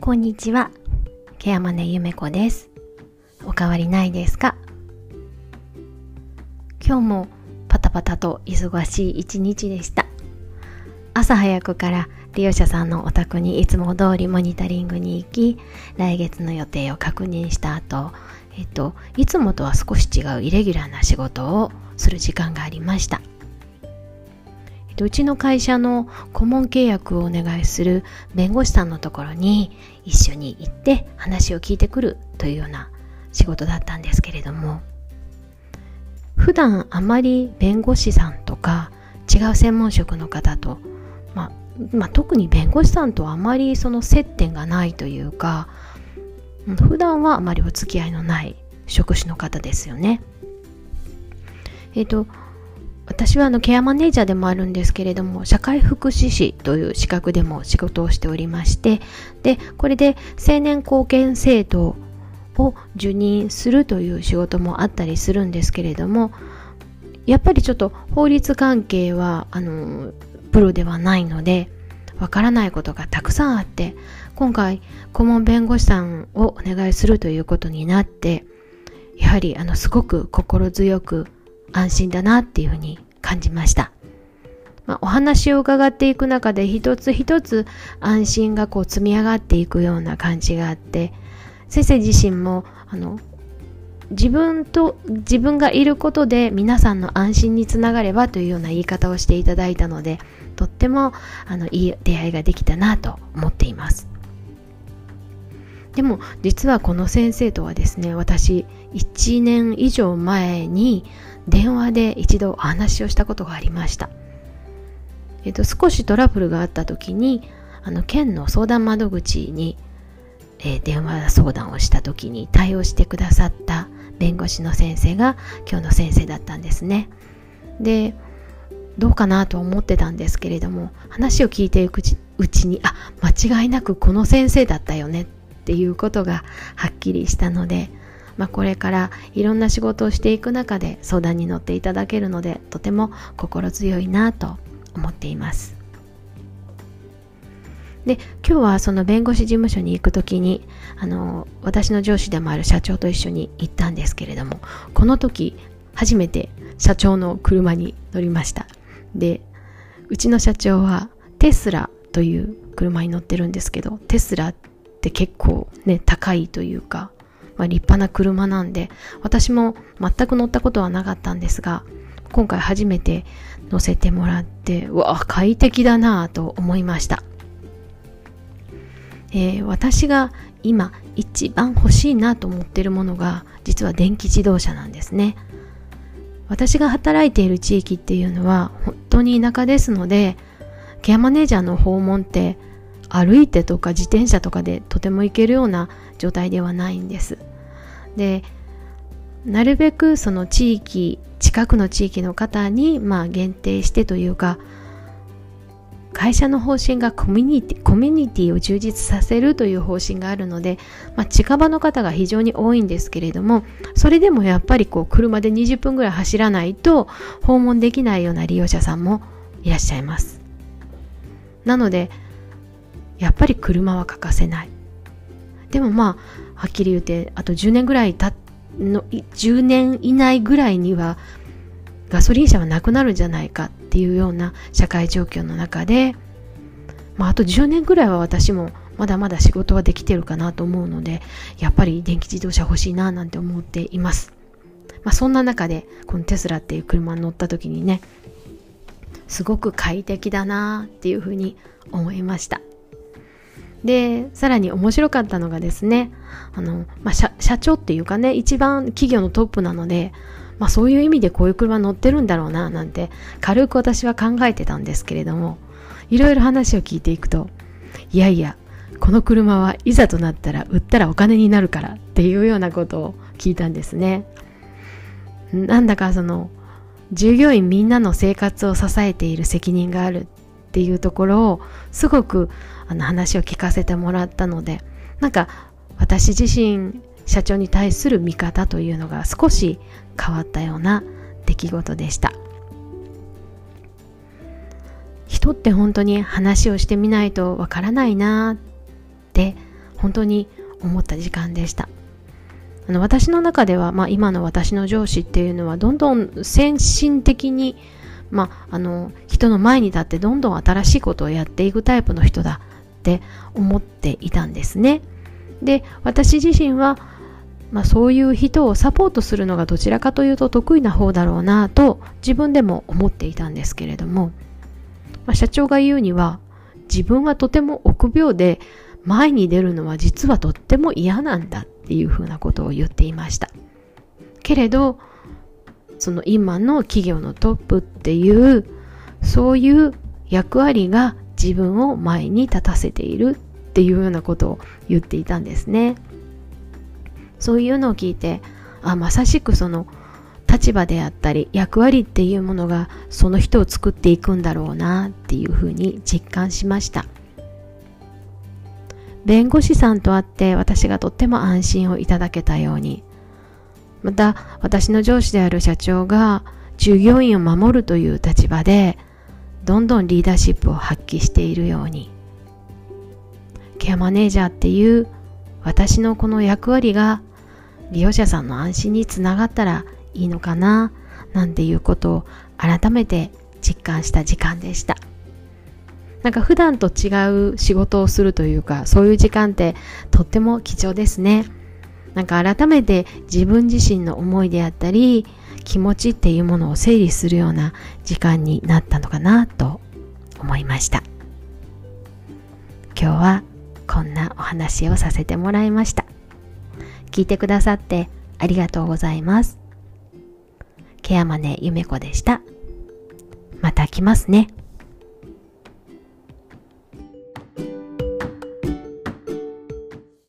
こんにちは。ケアマネゆめこです。おかわりないですか？今日もパタパタと忙しい一日でした。朝早くから利用者さんのお宅にいつも通りモニタリングに行き、来月の予定を確認した後、えっと、いつもとは少し違うイレギュラーな仕事をする時間がありました。うちの会社の顧問契約をお願いする弁護士さんのところに一緒に行って話を聞いてくるというような仕事だったんですけれども普段あまり弁護士さんとか違う専門職の方と、まあ、まあ、特に弁護士さんとあまりその接点がないというか普段はあまりお付き合いのない職種の方ですよね。えっ、と私はあのケアマネージャーでもあるんですけれども社会福祉士という資格でも仕事をしておりましてでこれで青年貢献制度を受任するという仕事もあったりするんですけれどもやっぱりちょっと法律関係はあのプロではないのでわからないことがたくさんあって今回顧問弁護士さんをお願いするということになってやはりあのすごく心強く安心だなっていうふうに感じました。まあ、お話を伺っていく中で一つ一つ安心がこう積み上がっていくような感じがあって先生自身もあの自分と自分がいることで皆さんの安心につながればというような言い方をしていただいたのでとってもあのいい出会いができたなと思っていますでも実はこの先生とはですね私1年以上前に電話で一度お話をしたことがありました。えっと、少しトラブルがあった時に、あの、県の相談窓口に、えー、電話相談をした時に対応してくださった弁護士の先生が今日の先生だったんですね。で、どうかなと思ってたんですけれども、話を聞いていくうちに、あ、間違いなくこの先生だったよねっていうことがはっきりしたので、まあ、これからいろんな仕事をしていく中で相談に乗っていただけるのでとても心強いなと思っています。で今日はその弁護士事務所に行く時にあの私の上司でもある社長と一緒に行ったんですけれどもこの時初めて社長の車に乗りました。でうちの社長はテスラという車に乗ってるんですけどテスラって結構ね高いというかまあ、立派な車なんで、私も全く乗ったことはなかったんですが、今回初めて乗せてもらって、うわ、快適だなぁと思いました。えー、私が今一番欲しいなと思ってるものが実は電気自動車なんですね。私が働いている地域っていうのは本当に田舎ですので、ケアマネージャーの訪問って歩いてとか自転車とかでとても行けるような状態ではないんです。でなるべくその地域近くの地域の方にまあ限定してというか会社の方針がコミュニティコミュニティを充実させるという方針があるので、まあ、近場の方が非常に多いんですけれどもそれでもやっぱりこう車で20分ぐらい走らないと訪問できないような利用者さんもいらっしゃいますなのでやっぱり車は欠かせない。でもまあはっきり言ってあと10年ぐらいたの10年以内ぐらいにはガソリン車はなくなるんじゃないかっていうような社会状況の中で、まあ、あと10年ぐらいは私もまだまだ仕事はできてるかなと思うのでやっぱり電気自動車欲しいななんて思っています、まあ、そんな中でこのテスラっていう車に乗った時にねすごく快適だなっていうふうに思いました。で、さらに面白かったのがですね、あの、まあ、社長っていうかね、一番企業のトップなので、まあ、そういう意味でこういう車乗ってるんだろうな、なんて、軽く私は考えてたんですけれども、いろいろ話を聞いていくと、いやいや、この車はいざとなったら売ったらお金になるからっていうようなことを聞いたんですね。なんだかその、従業員みんなの生活を支えている責任があるっていうところをすごくあの話を聞かせてもらったのでなんか私自身社長に対する見方というのが少し変わったような出来事でした。人って本当に話をしてみないとわからないなって本当に思った時間でした。あの私の中では、まあ、今の私の上司っていうのはどんどん先進的に、まあ、あの人の前に立ってどんどん新しいことをやっていくタイプの人だって思っていたんですね。で私自身は、まあ、そういう人をサポートするのがどちらかというと得意な方だろうなと自分でも思っていたんですけれども、まあ、社長が言うには自分はとても臆病で前に出るのは実はとっても嫌なんだっていうふうなことを言っていました。けれどその今の企業のトップっていうそういう役割が自分を前に立たせているっていうようなことを言っていたんですね。そういうのを聞いてあまさしくその立場であったり役割っていうものがその人を作っていくんだろうなっていうふうに実感しました。弁護士さんと会って私がとっても安心をいただけたようにまた私の上司である社長が従業員を守るという立場でどんどんリーダーシップを発揮しているように。ケアマネージャーっていう私のこの役割が利用者さんの安心につながったらいいのかななんていうことを改めて実感した時間でした。なんか普段と違う仕事をするというかそういう時間ってとっても貴重ですね。なんか改めて自分自身の思いであったり気持ちっていうものを整理するような時間になったのかなと思いました。今日はこんなお話をさせてもらいました。聞いてくださってありがとうございます。ケアマネゆめこでした。また来ますね。